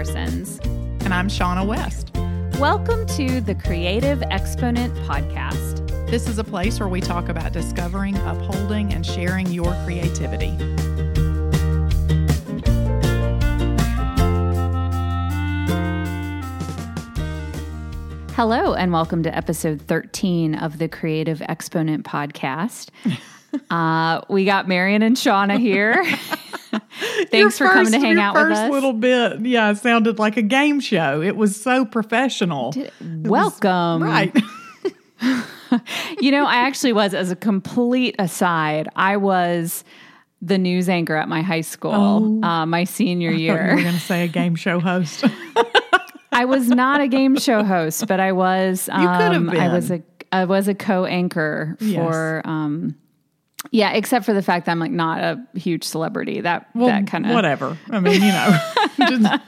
Parsons. And I'm Shaunna West. Welcome to the Creative Exponent Podcast. This is a place where we talk about discovering, upholding, and sharing your creativity. Hello, and welcome to episode 13 of the Creative Exponent Podcast. Uh, we got Marian and Shaunna here. Thanks for coming to hang out with first us. little bit, yeah, sounded like a game show. It was so professional. Welcome. Right. You know, I actually was, as a complete aside, I was the news anchor at my high school uh, my senior Oh. You year. were going to say a game show host. I was not a game show host, but I was. Um, could have been. I was a. I was a co-anchor for. Um, yeah, except for the fact that I'm like not a huge celebrity. That well, that kind of whatever. I mean, you know, just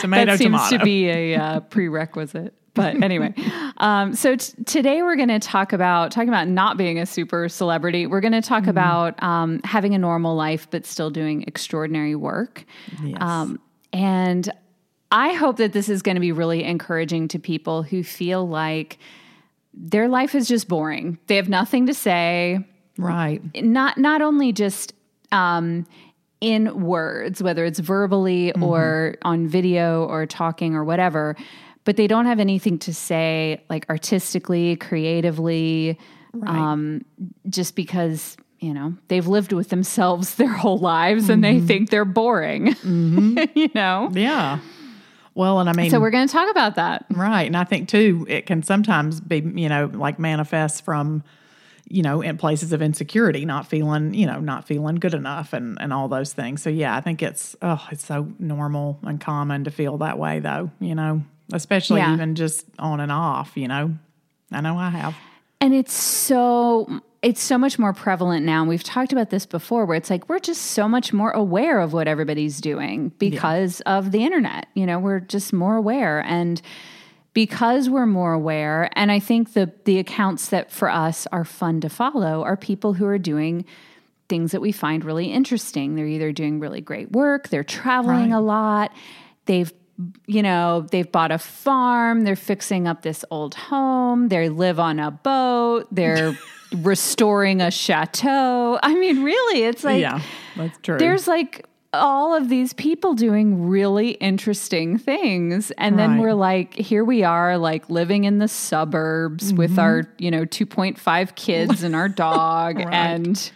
tomato, that seems tomato. to be a uh, prerequisite. But anyway, um, so t- today we're going to talk about talking about not being a super celebrity. We're going to talk Mm-hmm. about um, having a normal life but still doing extraordinary work. Yes. Um, and I hope that this is going to be really encouraging to people who feel like their life is just boring. They have nothing to say. Right. Not not only just um, in words, whether it's verbally or on video or talking or whatever, but they don't have anything to say like artistically, creatively, um, just because you know they've lived with themselves their whole lives and they think they're boring. you know. Yeah. Well, and I mean, So we're going to talk about that. Right. And I think too, it can sometimes be, you know, like manifest from, you know, in places of insecurity, not feeling, you know, not feeling good enough and, and all those things. So yeah, I think it's, oh, it's so normal and common to feel that way though, you know, especially Yeah. even just on and off, you know, I know I have. And it's so it's so much more prevalent now. And We've talked about this before where it's like we're just so much more aware of what everybody's doing because of the internet. You know, we're just more aware and because we're more aware and I think the the accounts that for us are fun to follow are people who are doing things that we find really interesting. They're either doing really great work, they're traveling Right. a lot, they've you know, they've bought a farm, they're fixing up this old home, they live on a boat, they're restoring a chateau. I mean, really, it's like yeah, that's true. there's like all of these people doing really interesting things. And then we're like here we are like living in the suburbs with our you know 2.5 kids and our dog. Right. and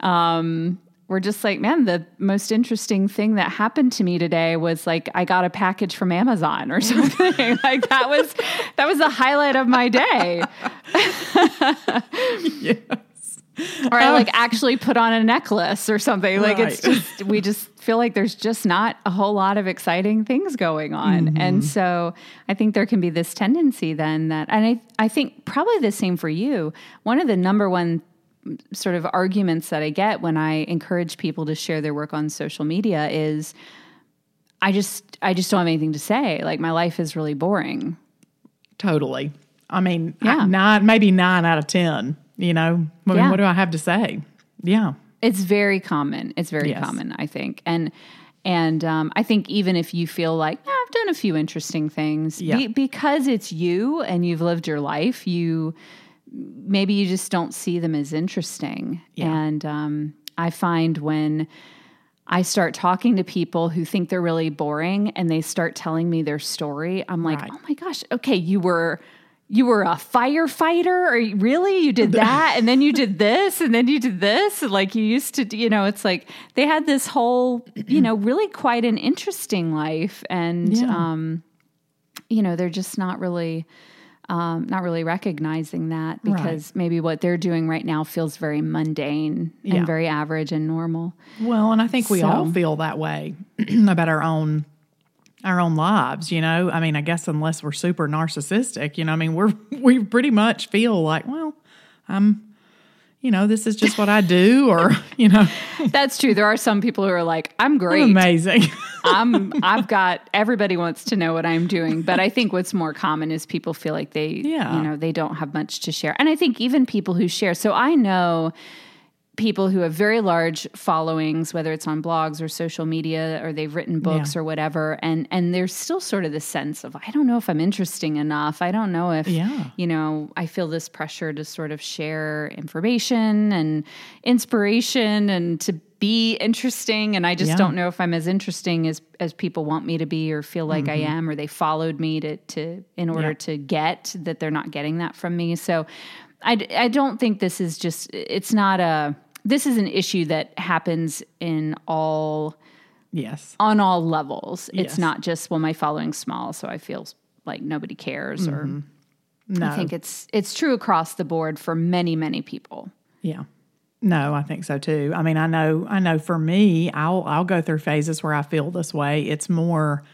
um we're just like man the most interesting thing that happened to me today was like i got a package from amazon or something. Like that was that was the highlight of my day. Yes. or I like actually put on a necklace or something. Like it's just we just feel like there's just not a whole lot of exciting things going on. Mm-hmm. And so I think there can be this tendency then that and I I think probably the same for you. One of the number one sort of arguments that I get when I encourage people to share their work on social media is I just I just don't have anything to say. Like my life is really boring. Totally. I mean, Yeah. Nine, maybe nine out of 10, you know, I mean, Yeah. what do I have to say? Yeah. It's very common. It's very Yes. common, I think. And and um, I think even if you feel like "Ah, I've done a few interesting things, Yeah. be, because it's you and you've lived your life, you maybe you just don't see them as interesting. Yeah. And um, I find when I start talking to people who think they're really boring and they start telling me their story, I'm like, Right. oh my gosh, okay, you were you were a firefighter or really you did that and then you did this and then you did this and like you used to you know it's like they had this whole you know really quite an interesting life and Yeah. um you know they're just not really um, not really recognizing that because maybe what they're doing right now feels very mundane Yeah. and very average and normal. Well, and I think we all feel that way about our own our own lives, you know. I mean, I guess unless we're super narcissistic, you know, I mean, we're we pretty much feel like, well, I'm you know, this is just what I do or, you know, That's true. There are some people who are like, I'm great. amazing. I'm I've got everybody wants to know what I'm doing, but I think what's more common is people feel like they Yeah. you know, they don't have much to share. And I think even people who share. So I know people who have very large followings whether it's on blogs or social media or they've written books Yeah. or whatever and and there's still sort of this sense of i don't know if i'm interesting enough i don't know if Yeah. you know i feel this pressure to sort of share information and inspiration and to be interesting and i just Yeah. don't know if i'm as interesting as as people want me to be or feel like i am or they followed me to to in order Mm-hmm. Yeah. to get that they're not getting that from me so I I don't think this is just it's not a this is an issue that happens in all Yes. on all levels it's not just well my following's small so i feel like nobody cares or No. i think it's it's true across the board for many many people Yeah. No, I think so too. I mean, I know I know for me, I'll I'll go through phases where I feel this way. It's more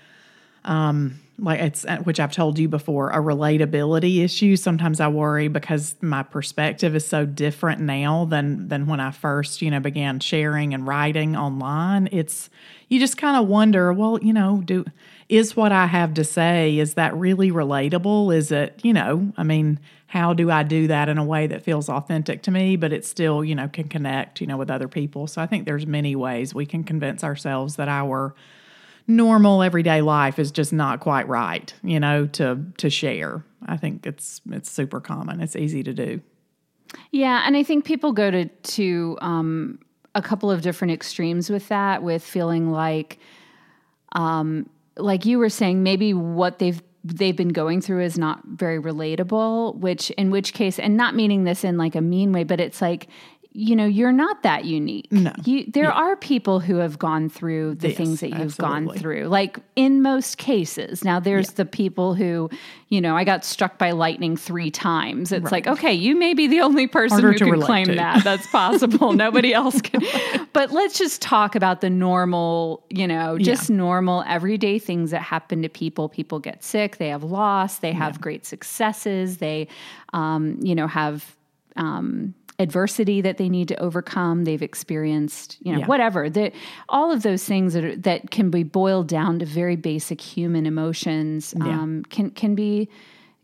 um like it's uh, which I've told you before, a relatability issue. Sometimes I worry because my perspective is so different now than than when I first, you know, began sharing and writing online. It's you just kind of wonder, well, you know, do is what I have to say is that really relatable? Is it, you know, I mean, how do I do that in a way that feels authentic to me, but it still, you know, can connect, you know, with other people. So I think there's many ways we can convince ourselves that our normal everyday life is just not quite right, you know, to to share. I think it's it's super common. It's easy to do. Yeah, and I think people go to to um, a couple of different extremes with that, with feeling like, um, like you were saying, maybe what they've they've been going through is not very relatable. Which, in which case, and not meaning this in like a mean way, but it's like. You know, you're not that unique. No. You, there are people who have gone through the Yes, things that you've gone through, like in most cases. Now, there's the people who, you know, I got struck by lightning three times. It's like, okay, you may be the only person Harder who can claim to. that. That's possible. Nobody else can. But let's just talk about the normal, you know, just normal everyday things that happen to people. People get sick, they have loss, they have great successes, they, um, you know, have. Um, adversity that they need to overcome they've experienced you know Yeah. whatever the, all of those things that, are, that can be boiled down to very basic human emotions um, can can be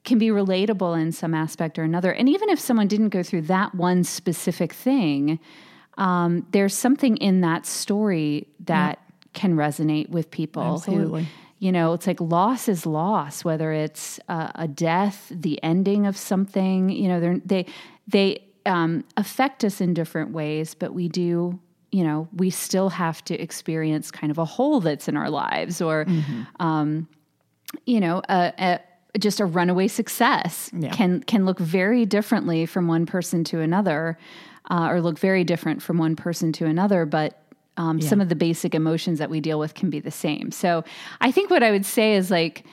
can be relatable in some aspect or another. And even if someone didn't go through that one specific thing, um, there's something in that story that can resonate with people Absolutely. who, you know, it's like loss is loss, whether it's uh, a death, the ending of something, you know, they're, they, they um, affect us in different ways, but we do you know, we still have to experience kind of a hole that's in our lives or, um, you know, a, a, just a runaway success Yeah. can can look very differently from one person to another, uh, or look very different from one person to another. But um, some of the basic emotions that we deal with can be the same. So I think what I would say is like,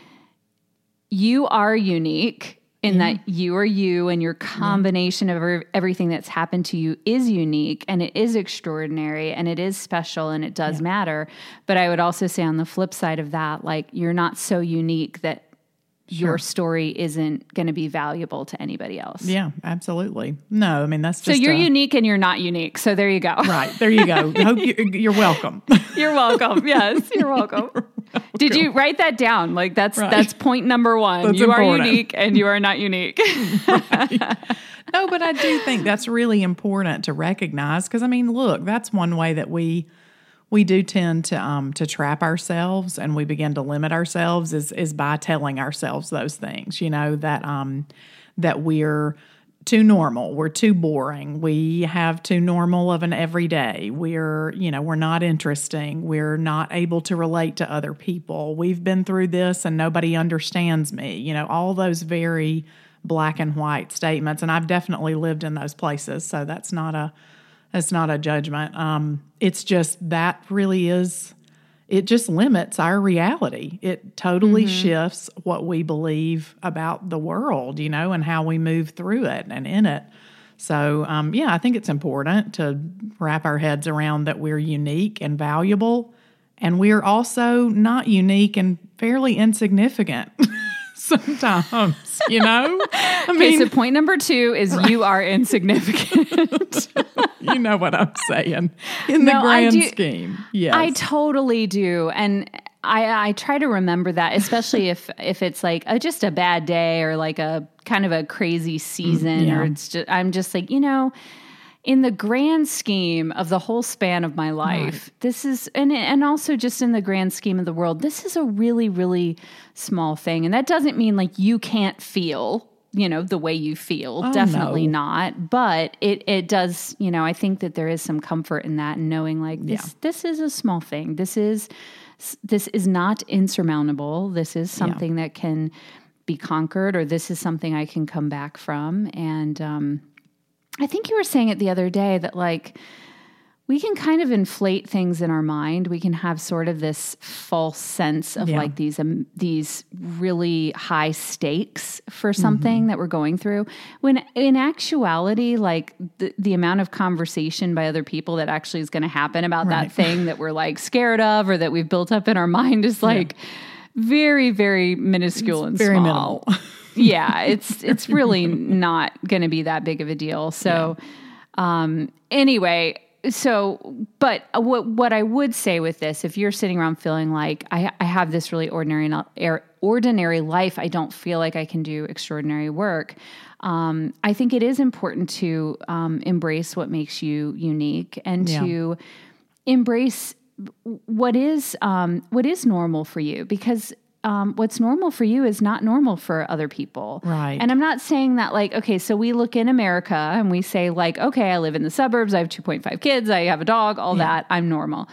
you are unique in that you are you and your combination of everything that's happened to you is unique and it is extraordinary and it is special and it does matter. But i would also say on the flip side of that like you're not so unique that your story isn't going to be valuable to anybody else Yeah, absolutely. No, I mean that's so you're a- unique and you're not unique so there you go Right there, you go. Hope you, you're welcome. You're welcome. Yes, you're welcome. Did you write that down? Like that's Right. that's point number one. That's you are unique and you are not unique. No, but I do think that's really important to recognize because I mean, look, that's one way that we we do tend to um, to trap ourselves and we begin to limit ourselves is is by telling ourselves those things. You know that um, that we're too normal, we're too boring, we have too normal of an everyday. We're you know we're not interesting. We're not able to relate to other people. We've been through this and nobody understands me. You know all those very black and white statements and I've definitely lived in those places so that's not a that's not a judgment. Um it's just that really is it just limits our reality. It totally shifts what we believe about the world you know and how we move through it and in it. So um yeah I think it's important to wrap our heads around that we're unique and valuable and we're also not unique and fairly insignificant sometimes you know i okay, mean so point number two is you are insignificant. you know what i'm saying in the No, I grand do- scheme yes I totally do, and I, I try to remember that, especially if if it's like a, just a bad day or like a kind of a crazy season, Mm, yeah. or it's just I'm just like you know. in the grand scheme of the whole span of my life, this is and and also just in the grand scheme of the world, this is a really really small thing. And that doesn't mean like you can't feel you know the way you feel Oh, definitely no. not but it it does you know i think that there is some comfort in that and knowing like this Yeah. this is a small thing this is this is not insurmountable this is something that can be conquered or this is something i can come back from and um i think you were saying it the other day that like we can kind of inflate things in our mind. We can have sort of this false sense of Yeah. like these um, these really high stakes for something that we're going through. When in actuality, like the, the amount of conversation by other people that actually is going to happen about that thing that we're like scared of or that we've built up in our mind is like very very minuscule and very small minimal. yeah, it's it's really not going to be that big of a deal. So, um, anyway, so but what what I would say with this, if you're sitting around feeling like I, I have this really ordinary ordinary life, I don't feel like I can do extraordinary work. Um, I think it is important to um, embrace what makes you unique and Yeah. to embrace what is um, what is normal for you because um, what's normal for you is not normal for other people Right. and i'm not saying that like okay so we look in america and we say like okay i live in the suburbs i have 2.5 kids i have a dog all that i'm normal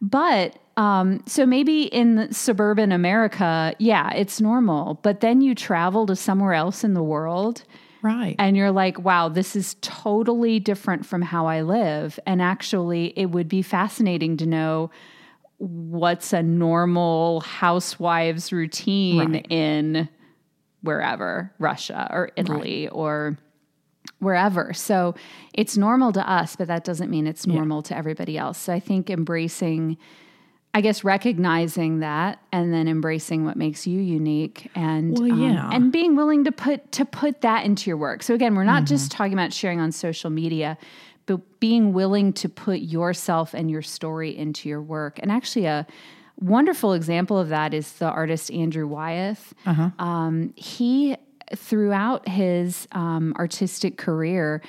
but um, so maybe in suburban america yeah it's normal but then you travel to somewhere else in the world Right. and you're like, wow, this is totally different from how I live. And actually, it would be fascinating to know what's a normal housewife's routine Right. in wherever, Russia or Italy or wherever. So it's normal to us, but that doesn't mean it's normal to everybody else. So I think embracing I guess recognizing that and then embracing what makes you unique and Well, um, yeah. and being willing to put to put that into your work. So again, we're not Mm-hmm. just talking about sharing on social media, but being willing to put yourself and your story into your work. And actually a wonderful example of that is the artist Andrew Wyeth. Uh-huh. Um, he throughout his um, artistic career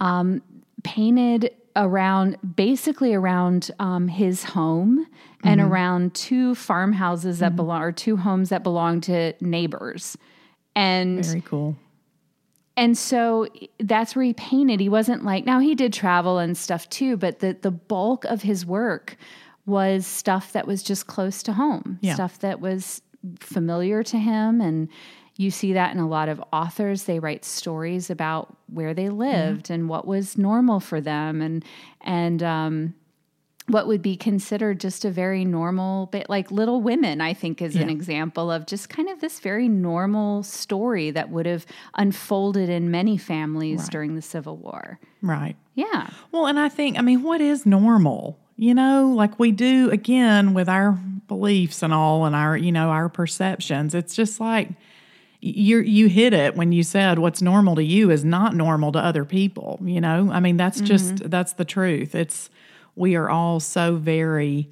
um, painted around basically around um, his home and Mm-hmm. around two farmhouses that belong or two homes that belong to neighbors and Very cool. And so that's where he painted. He wasn't like now he did travel and stuff too but the the bulk of his work was stuff that was just close to home Yeah. stuff that was familiar to him. And you see that in a lot of authors. They write stories about where they lived and what was normal for them. And and um what would be considered just a very normal bit like little women i think is an example of just kind of this very normal story that would have unfolded in many families during the civil war Right. yeah Well, and I think, I mean, what is normal? You know, like we do again with our beliefs and all and our, you know, our perceptions. It's just like you you hit it when you said what's normal to you is not normal to other people, you know? I mean, that's just mm-hmm. that's the truth. It's we are all so very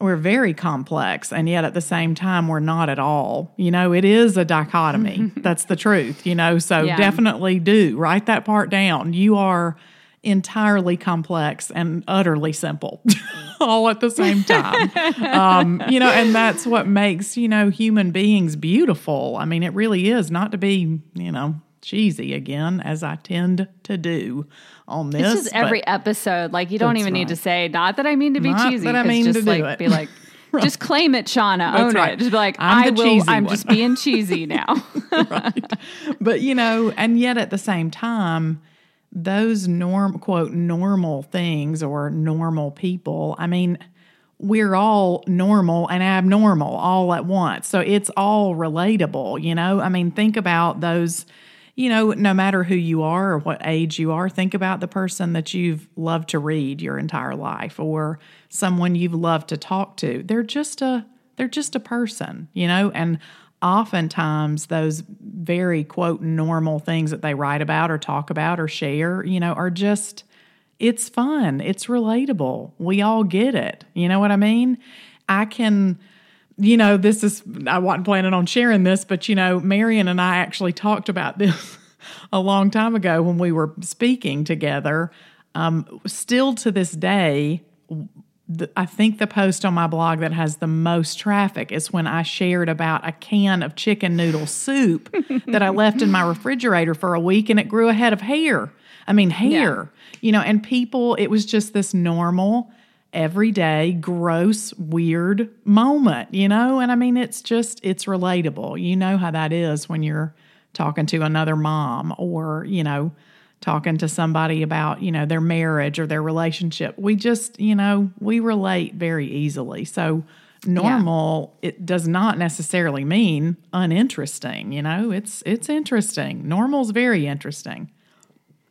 we're very complex and yet at the same time we're not at all. You know it is a dichotomy. That's the truth you know so Yeah. definitely do. Write that part down. You are entirely complex and utterly simple all at the same time. Um, you know and that's what makes you know human beings beautiful. I mean it really is not to be you know cheesy again as i tend to do on this This is every episode. Like you don't even need to say, not that I mean to be Not cheesy. that I mean to just do like it. be like, just claim it, Shaunna. Own right. it. Just be like, I'm I will. I'm one. just being cheesy now. right. But you know, and yet at the same time, those norm quote normal things or normal people, I mean, we're all normal and abnormal all at once. So it's all relatable, you know? I mean, think about those, you know, no matter who you are or what age you are, think about the person that you've loved to read your entire life or someone you've loved to talk to. They're just a they're just a person, you know? And oftentimes those very quote normal things that they write about or talk about or share, you know, are just it's fun. It's relatable. We all get it. You know what I mean? I can, you know, this is, I wasn't planning on sharing this, but, you know, Marian and I actually talked about this a long time ago when we were speaking together. Um, still to this day, the, I think the post on my blog that has the most traffic is when I shared about a can of chicken noodle soup that I left in my refrigerator for a week and it grew a head of hair. I mean, hair, yeah. you know, and people, it was just this normal, everyday, gross, weird moment, you know? And I mean, it's just, it's relatable. You know how that is when you're talking to another mom or, you know, talking to somebody about, you know, their marriage or their relationship. We just, you know, we relate very easily. So normal yeah. it does not necessarily mean uninteresting, you know? It's it's interesting. Normal's very interesting.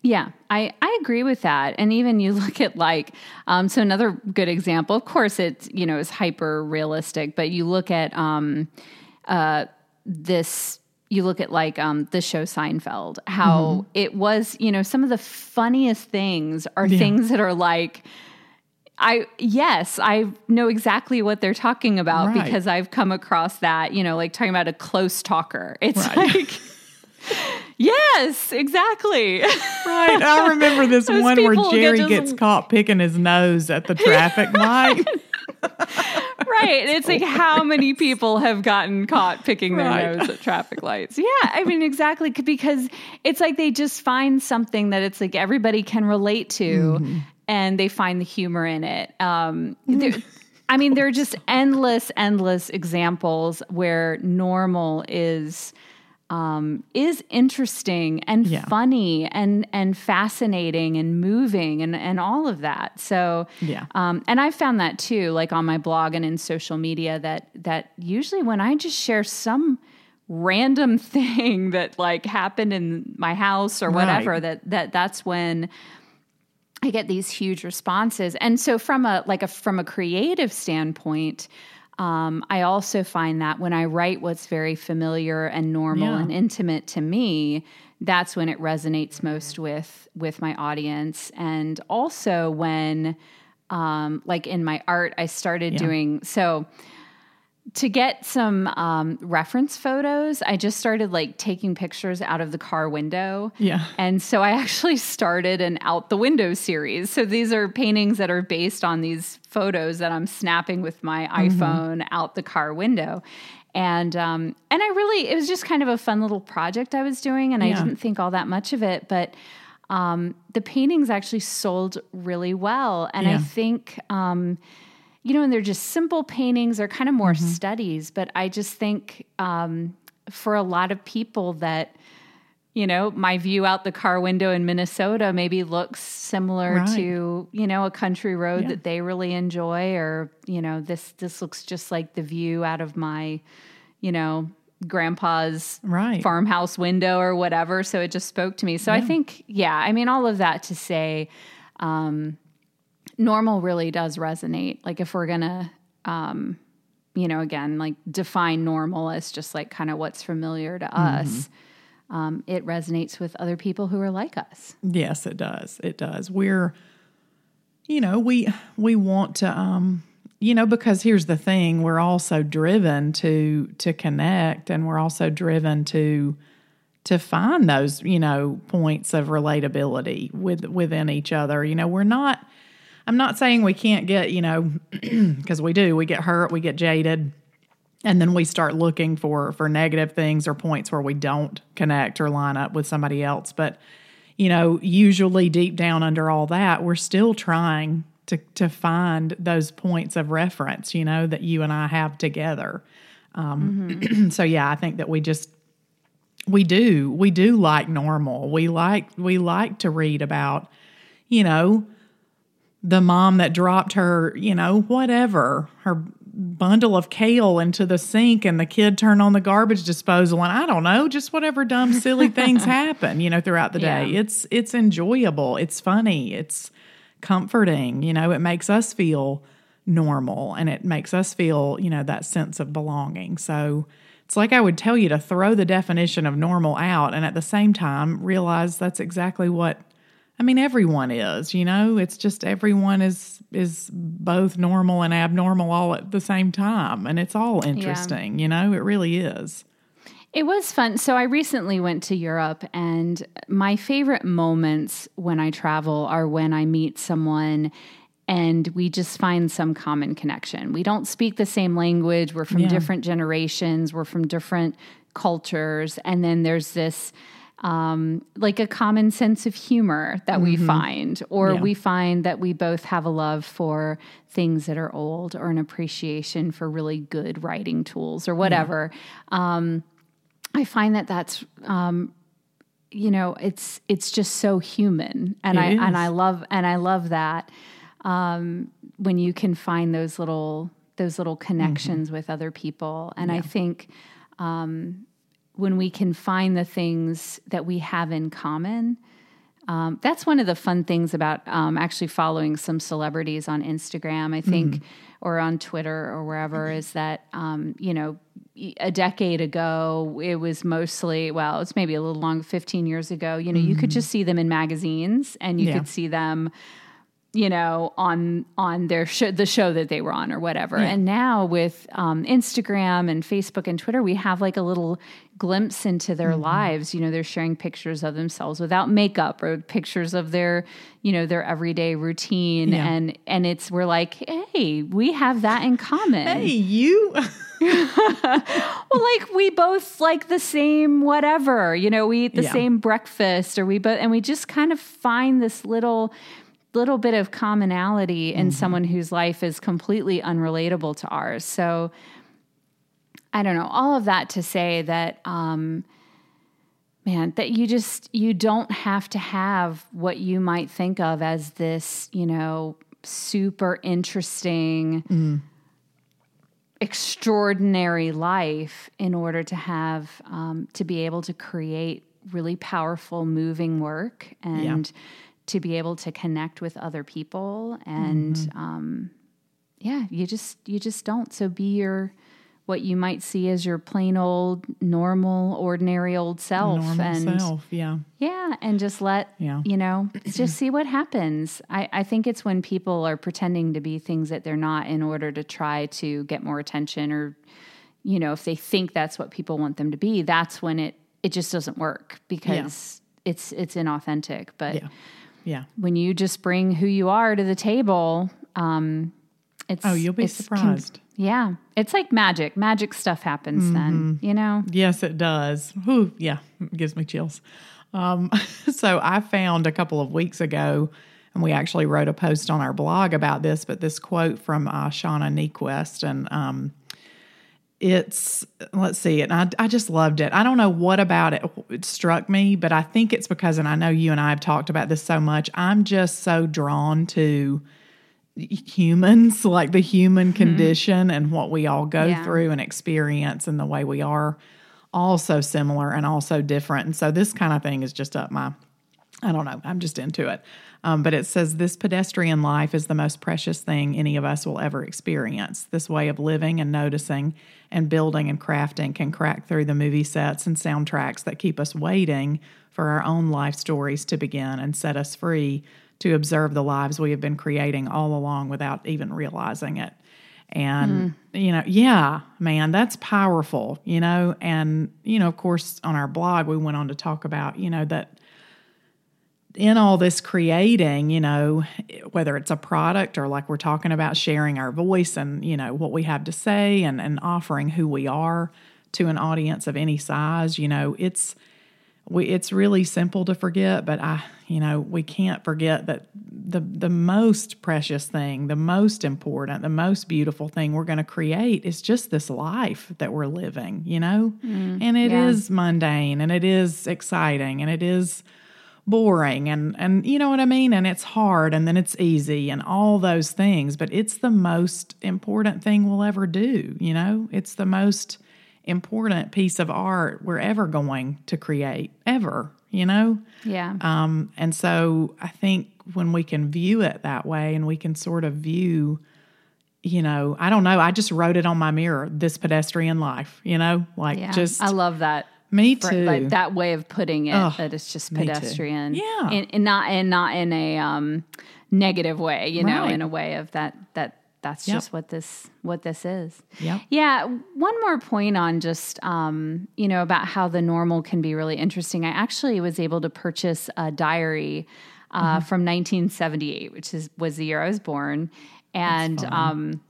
Yeah, I, I agree with that. And even you look at like, um, so another good example, of course, it's, you know, is hyper realistic, but you look at um, uh, this you look at like um, the show Seinfeld, how mm-hmm. it was, you know, some of the funniest things are yeah. things that are like, I, yes, I know exactly what they're talking about right. because I've come across that, you know, like talking about a close talker. It's right. like, yes, exactly. Right. I remember this one where Jerry get gets caught picking his nose at the traffic light right. It's like how many people have gotten caught picking their right. nose at traffic lights. Yeah, I mean exactly because it's like they just find something that it's like everybody can relate to mm-hmm. and they find the humor in it. Um, I mean, there are just endless, endless examples where normal is um, is interesting and yeah. funny and and fascinating and moving and and all of that. So yeah, um, and I found that too, like on my blog and in social media. That that usually when I just share some random thing that like happened in my house or whatever, right. that that that's when. I get these huge responses. And so from a like a from a creative standpoint, um, I also find that when I write what's very familiar and normal yeah. and intimate to me, that's when it resonates most with with my audience. And also when, um, like in my art, I started yeah. doing so to get some um, reference photos, I just started like taking pictures out of the car window. Yeah. And so I actually started an out the window series. So these are paintings that are based on these photos that I'm snapping with my mm-hmm. iPhone out the car window. And um, and I really it was just kind of a fun little project I was doing, and yeah. I didn't think all that much of it, but um, the paintings actually sold really well, and yeah. I think. Um, you know, and they're just simple paintings. They're kind of more mm-hmm. studies, but I just think um, for a lot of people that, you know, my view out the car window in Minnesota maybe looks similar right. to, you know, a country road yeah. that they really enjoy, or you know, this this looks just like the view out of my, you know, grandpa's right. farmhouse window or whatever. So it just spoke to me. So yeah. I think, yeah, I mean, all of that to say. Um, normal really does resonate. Like if we're gonna, um, you know, again, like define normal as just like kind of what's familiar to mm-hmm. us. Um, it resonates with other people who are like us. Yes, it does. It does. We're, you know, we we want to, um, you know, because here's the thing: we're also driven to to connect, and we're also driven to to find those, you know, points of relatability with within each other. You know, we're not I'm not saying we can't get, you know, because we do, we get hurt, we get jaded, and then we start looking for for negative things or points where we don't connect or line up with somebody else. But, you know, usually deep down under all that, we're still trying to to find those points of reference, you know, that you and I have together. Um, mm-hmm. so yeah, I think that we just we do we do like normal. We like we like to read about, you know, the mom that dropped her, you know, whatever, her bundle of kale into the sink and the kid turned on the garbage disposal and I don't know, just whatever dumb silly things happen, you know, throughout the day. Yeah. It's it's enjoyable, it's funny, it's comforting, you know, it makes us feel normal and it makes us feel, you know, that sense of belonging. So it's like I would tell you to throw the definition of normal out and at the same time realize that's exactly what I mean, everyone is, you know, it's just everyone is is both normal and abnormal all at the same time. And it's all interesting, yeah. you know, it really is. It was fun. So I recently went to Europe, and my favorite moments when I travel are when I meet someone and we just find some common connection. We don't speak the same language, we're from Yeah. different generations, we're from different cultures, and then there's this um, like a common sense of humor that we find, or Mm-hmm. Yeah. we find that we both have a love for things that are old or an appreciation for really good writing tools or whatever. Um, I find that that's um, you know it's it's just so human, and It I and. I love and I love that um, when you can find those little those little connections with other people, and I think um, when we can find the things that we have in common. Um, that's one of the fun things about um, actually following some celebrities on Instagram, I think, or on Twitter or wherever, is that, um, you know, a decade ago, it was mostly, well, it's maybe a little long, 15 years ago, you know, you could just see them in magazines and you Yeah. could see them you know on on their show the show that they were on or whatever and now with um, instagram and facebook and twitter we have like a little glimpse into their Mm-hmm. lives you know they're sharing pictures of themselves without makeup or pictures of their you know their everyday routine Yeah. and and it's we're like hey we have that in common Hey, you. well like we both like the same whatever you know we eat the Yeah. same breakfast or we both and we just kind of find this little little bit of commonality in someone whose life is completely unrelatable to ours. So i don't know all of that to say that um man that you just you don't have to have what you might think of as this you know super interesting mm. extraordinary life in order to have um, to be able to create really powerful moving work. And to be able to connect with other people and um, yeah you just you just don't so be your what you might see as your plain old normal ordinary old self Normal and self. Yeah. yeah, and just let Yeah. you know, just see what happens. I, I think it's when people are pretending to be things that they're not in order to try to get more attention or you know, if they think that's what people want them to be, that's when it it just doesn't work because it's it's inauthentic. But Yeah. Yeah. when you just bring who you are to the table, um it's Oh, you'll be surprised. yeah. It's like magic. Magic stuff happens then, Mm-hmm. you know? Yes, it does. Whew, yeah, it gives me chills. Um, so I found a couple of weeks ago, and we actually wrote a post on our blog about this, but this quote from uh, Shauna Niequist, and um, it's let's see it. I, I just loved it. I don't know what about it, it struck me, but I think it's because, and I know you and I have talked about this so much. I'm just so drawn to humans, like the human mm-hmm. condition and what we all go Yeah. through and experience, and the way we are all so similar and also different. And so this kind of thing is just up my, I don't know, I'm just into it. Um, but it says this pedestrian life is the most precious thing any of us will ever experience. This way of living and noticing and building and crafting can crack through the movie sets and soundtracks that keep us waiting for our own life stories to begin and set us free to observe the lives we have been creating all along without even realizing it. And, you know, yeah, man, that's powerful, you know. And, you know, of course, on our blog, we went on to talk about, you know, that in all this creating, you know, whether it's a product or like we're talking about sharing our voice and, you know, what we have to say and, and offering who we are to an audience of any size, you know, it's, we, it's really simple to forget, but I, you know, we can't forget that the the most precious thing, the most important, the most beautiful thing we're going to create is just this life that we're living, you know? Mm-hmm. and it is yeah. mundane and it is exciting and it is boring and and you know what I mean and it's hard and then it's easy and all those things but it's the most important thing we'll ever do you know it's the most important piece of art we're ever going to create ever you know Yeah. um and so I think when we can view it that way and we can sort of view you know I don't know I just wrote it on my mirror this pedestrian life you know like yeah. just I love that. Me for- too like that way of putting it Ugh, that it's just pedestrian Yeah. and, and not and not in a um negative way you know Right. in a way of that that that's Yep. just what this what this is. Yeah. Yeah, one more point on just um, you know about how the normal can be really interesting. I actually was able to purchase a diary uh, Mm-hmm. from 1978, which is was the year I was born, and um,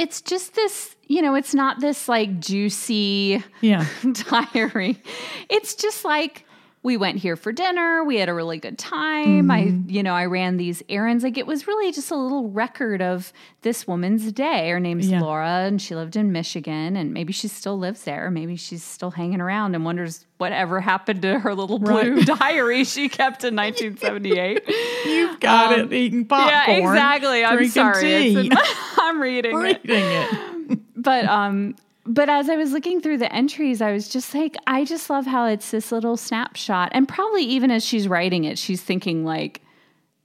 it's just this. You know, it's not this like juicy Yeah. diary. It's just like we went here for dinner. We had a really good time. I, you know, I ran these errands. Like it was really just a little record of this woman's day. Her name's Yeah. Laura, and she lived in Michigan, and maybe she still lives there. Maybe she's still hanging around and wonders whatever happened to her little blue Right. diary she kept in 1978. You've got it eating popcorn. Um, yeah, exactly. I'm sorry. Tea, an- I'm reading it it. but um but as I was looking through the entries, I was just like, I just love how it's this little snapshot. And probably even as she's writing it, she's thinking like,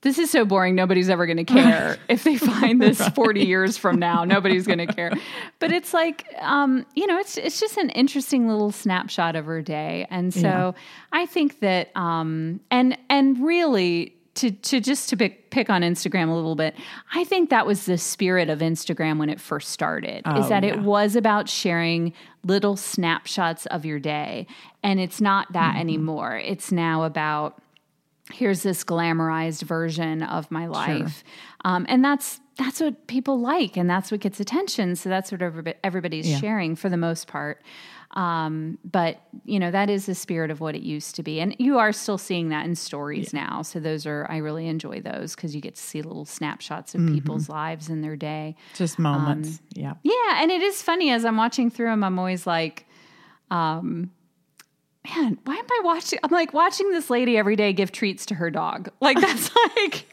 this is so boring. Nobody's ever going to care if they find this 40 years from now. Nobody's going to care. But it's like, um, you know, it's it's just an interesting little snapshot of her day. And so Yeah. I think that, um, and and really to to just to pick pick on Instagram a little bit, I think that was the spirit of Instagram when it first started. is Oh, that it was about sharing little snapshots of your day, and it's not that Mm-hmm. anymore. It's now about here's this glamorized version of my life um, and that's that's what people like and that's what gets attention so that's what everybo- everybody's Yeah. sharing for the most part um, but you know that is the spirit of what it used to be and you are still seeing that in stories now so those are i really enjoy those because you get to see little snapshots of Mm-hmm. people's lives and their day Just moments. yeah. yeah, and it is funny as I'm watching through them. I'm always like, um, man, why am I watching? I'm like watching this lady every day give treats to her dog. Like that's like.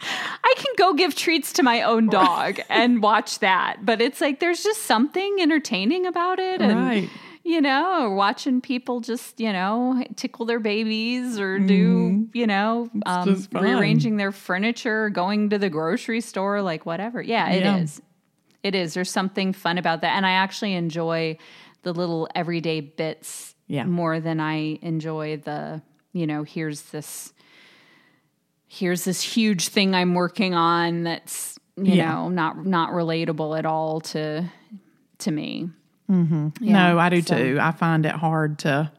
I can go give treats to my own dog and watch that, but it's like there's just something entertaining about it, and Right. you know, watching people just you know tickle their babies or do you know um, rearranging their furniture, going to the grocery store, like whatever. Yeah, it is. Yeah. It is. There's something fun about that. And I actually enjoy the little everyday bits Yeah. more than I enjoy the, you know, here's this here's this huge thing I'm working on that's, you Yeah. know, not not relatable at all to to me. no, I do so- too. I find it hard to.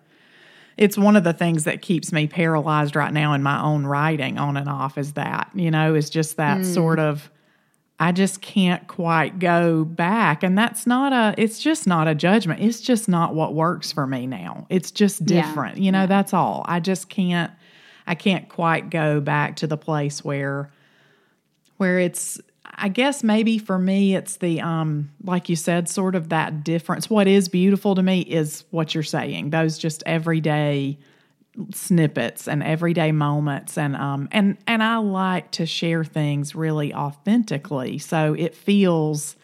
It's one of the things that keeps me paralyzed right now in my own writing on and off is that, you know, is just that Mm. sort of, I just can't quite go back. And that's not a, it's just not a judgment. It's just not what works for me now. It's just Yeah. different. You know, that's all. I just can't, I can't quite go back to the place where, where it's I guess maybe for me it's the um like you said sort of that difference. What is beautiful to me is what you're saying. Those just everyday snippets and everyday moments and um and and I like to share things really authentically. So it feels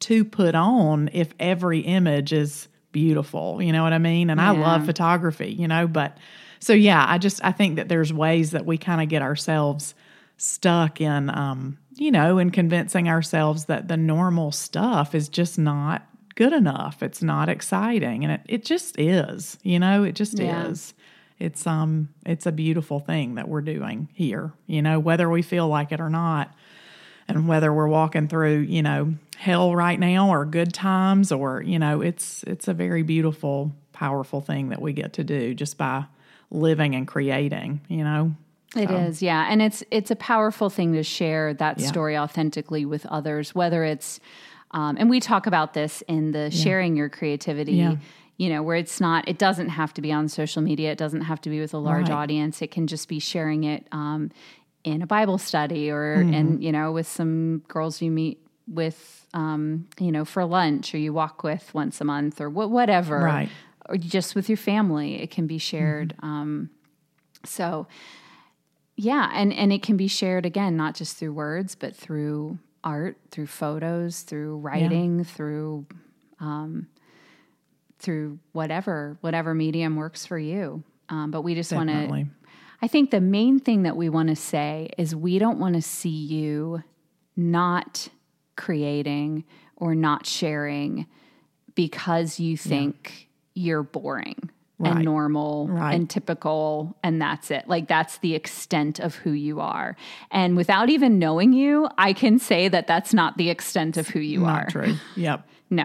to put on if every image is beautiful. You know what I mean? And I love photography, you know, but so yeah, I just I think that there's ways that we kind of get ourselves stuck in um you know in convincing ourselves that the normal stuff is just not good enough. It's not exciting and it, it just is you know? It just Yeah. is. It's um it's a beautiful thing that we're doing here you know? Whether we feel like it or not and whether we're walking through you know hell right now or good times or you know it's it's a very beautiful powerful thing that we get to do just by living and creating you know It is, yeah, and it's it's a powerful thing to share that Yeah. story authentically with others. Whether it's, um, and we talk about this in the sharing your creativity. Yeah. You know, where it's not, it doesn't have to be on social media. It doesn't have to be with a large Right. audience. It can just be sharing it um, in a Bible study or, Mm-hmm. and you know, with some girls you meet with, um, you know, for lunch or you walk with once a month or wh- whatever, Right. Or just with your family, it can be shared. Um, so, yeah, and and it can be shared again, not just through words, but through art, through photos, through writing, through um, through whatever whatever medium works for you. Um, but we just want to. I think the main thing that we want to say is we don't want to see you not creating or not sharing because you think you're boring Right. and normal Right. and typical and that's it. Like that's the extent of who you are. And without even knowing you, I can say that that's not the extent of who you are. True. Yep. No.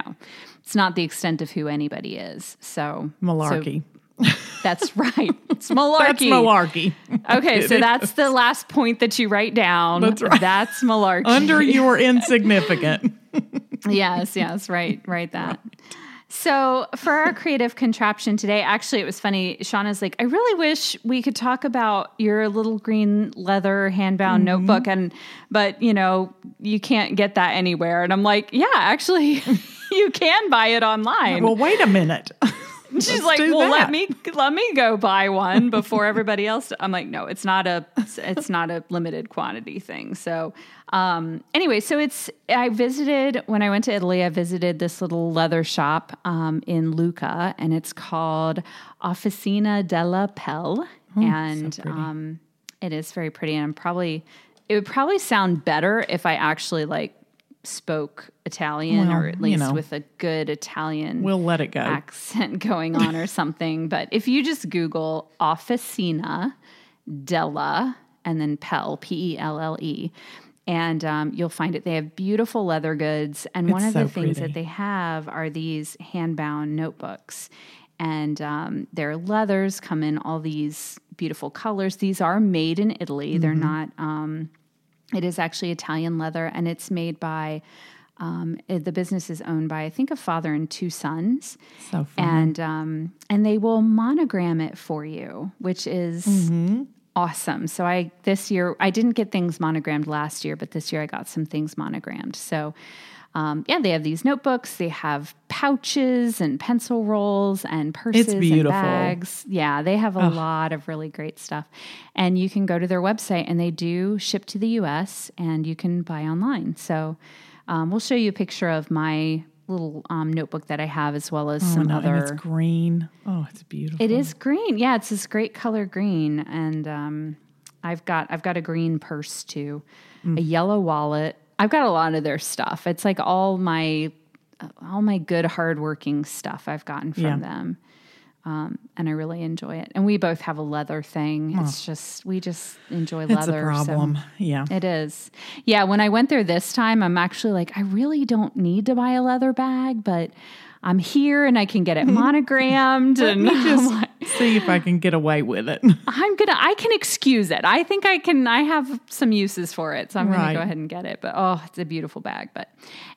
It's not the extent of who anybody is. So so Malarkey. that's right. It's malarkey. That's malarkey. Okay, so It that's the last point that you write down. That's right. That's malarkey. Under your insignificant. yes, yes, right, right that. So for our creative contraption today, actually, it was funny. Shaunna's like, I really wish we could talk about your little green leather handbound Mm-hmm. notebook, and but you know you can't get that anywhere. And I'm like, yeah, actually, you can buy it online. Well, wait a minute. She's Let's like, well, let me let me go buy one before everybody else. I'm like, no, it's not a it's not a limited quantity thing. So, um, anyway, so it's I visited when I went to Italy. I visited this little leather shop um, in Lucca, and it's called Officina della Pelle, and um, it is very pretty. And I'm probably it would probably sound better if I actually like spoke Italian Well, or at you least know. with a good Italian We'll let it go. accent going on or something. But if you just Google Officina Della and then Pell, P E L L E, and um, you'll find it. They have beautiful leather goods. And one It's of the things pretty. that they have are these handbound notebooks. And um, their leathers come in all these beautiful colors. These are made in Italy. They're Mm-hmm. not, um, it is actually Italian leather, and it's made by, um, it- the business is owned by, I think, a father and two sons So and um, and they will monogram it for you, which is Mm-hmm. Awesome. So I this year I didn't get things monogrammed last year, but this year I got some things monogrammed. So um, yeah, they have these notebooks. They have pouches and pencil rolls and purses and bags. Yeah, they have a lot of really great stuff. And you can go to their website, and they do ship to the U.S. and you can buy online. So um, we'll show you a picture of my little um, notebook that I have, as well as Oh, some no, and other. it's green. Oh, it's beautiful. It is green. Yeah, it's this great color green, and um, I've got I've got a green purse too, Mm. a yellow wallet. I've got a lot of their stuff. It's like all my all my good hardworking stuff I've gotten from Yeah. them. Um, and I really enjoy it. And we both have a leather thing. It's just we just enjoy leather. It's a leather. so- problem. Yeah. it is. Yeah, when I went there this time, I'm actually like, I really don't need to buy a leather bag, but I'm here and I can get it monogrammed. and Just see if I can get away with it. I'm gonna I can excuse it. I think I can I have some uses for it. So I'm gonna go ahead and get it. But oh, it's a beautiful bag. But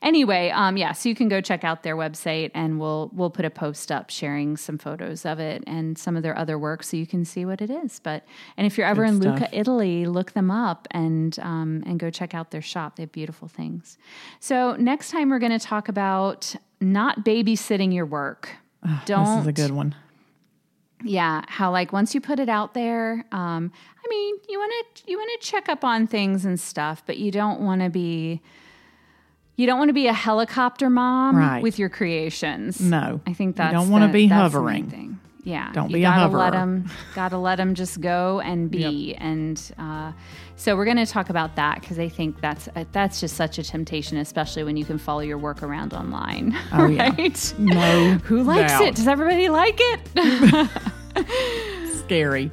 anyway, um yeah, so you can go check out their website and we'll we'll put a post up sharing some photos of it and some of their other work so you can see what it is. But and if you're ever Good in stuff. Lucca, Italy, look them up and um and go check out their shop. They have beautiful things. So next time we're gonna talk about not babysitting your work. Don't This is a good one. Yeah how like once you put it out there um i mean you want to you want to check up on things and stuff but you don't want to be you don't want to be a helicopter mom Right. with your creations No. i think You that's don't wanna be that's the main hovering. Yeah Don't you be a gotta let them gotta let them just go and be and uh, so we're going to talk about that because i think that's uh, that's just such a temptation especially when you can follow your work around online Oh, yeah. right No. who likes doubt. it does everybody like it Scary.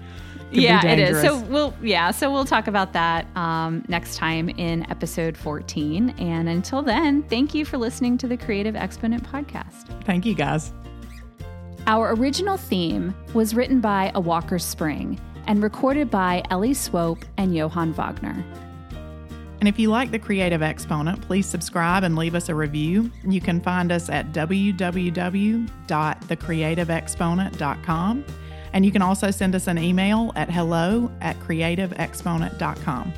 Could yeah, it is. So we'll yeah, so we'll talk about that um, next time in episode 14. And until then, thank you for listening to the Creative Exponent podcast. Thank you guys. Our original theme was written by A Walker Spring and recorded by Ellie Swope and Johann Wagner. And if you like the Creative Exponent, please subscribe and leave us a review. You can find us at www.thecreativeexponent.com. And you can also send us an email at hello at creativeexponent.com.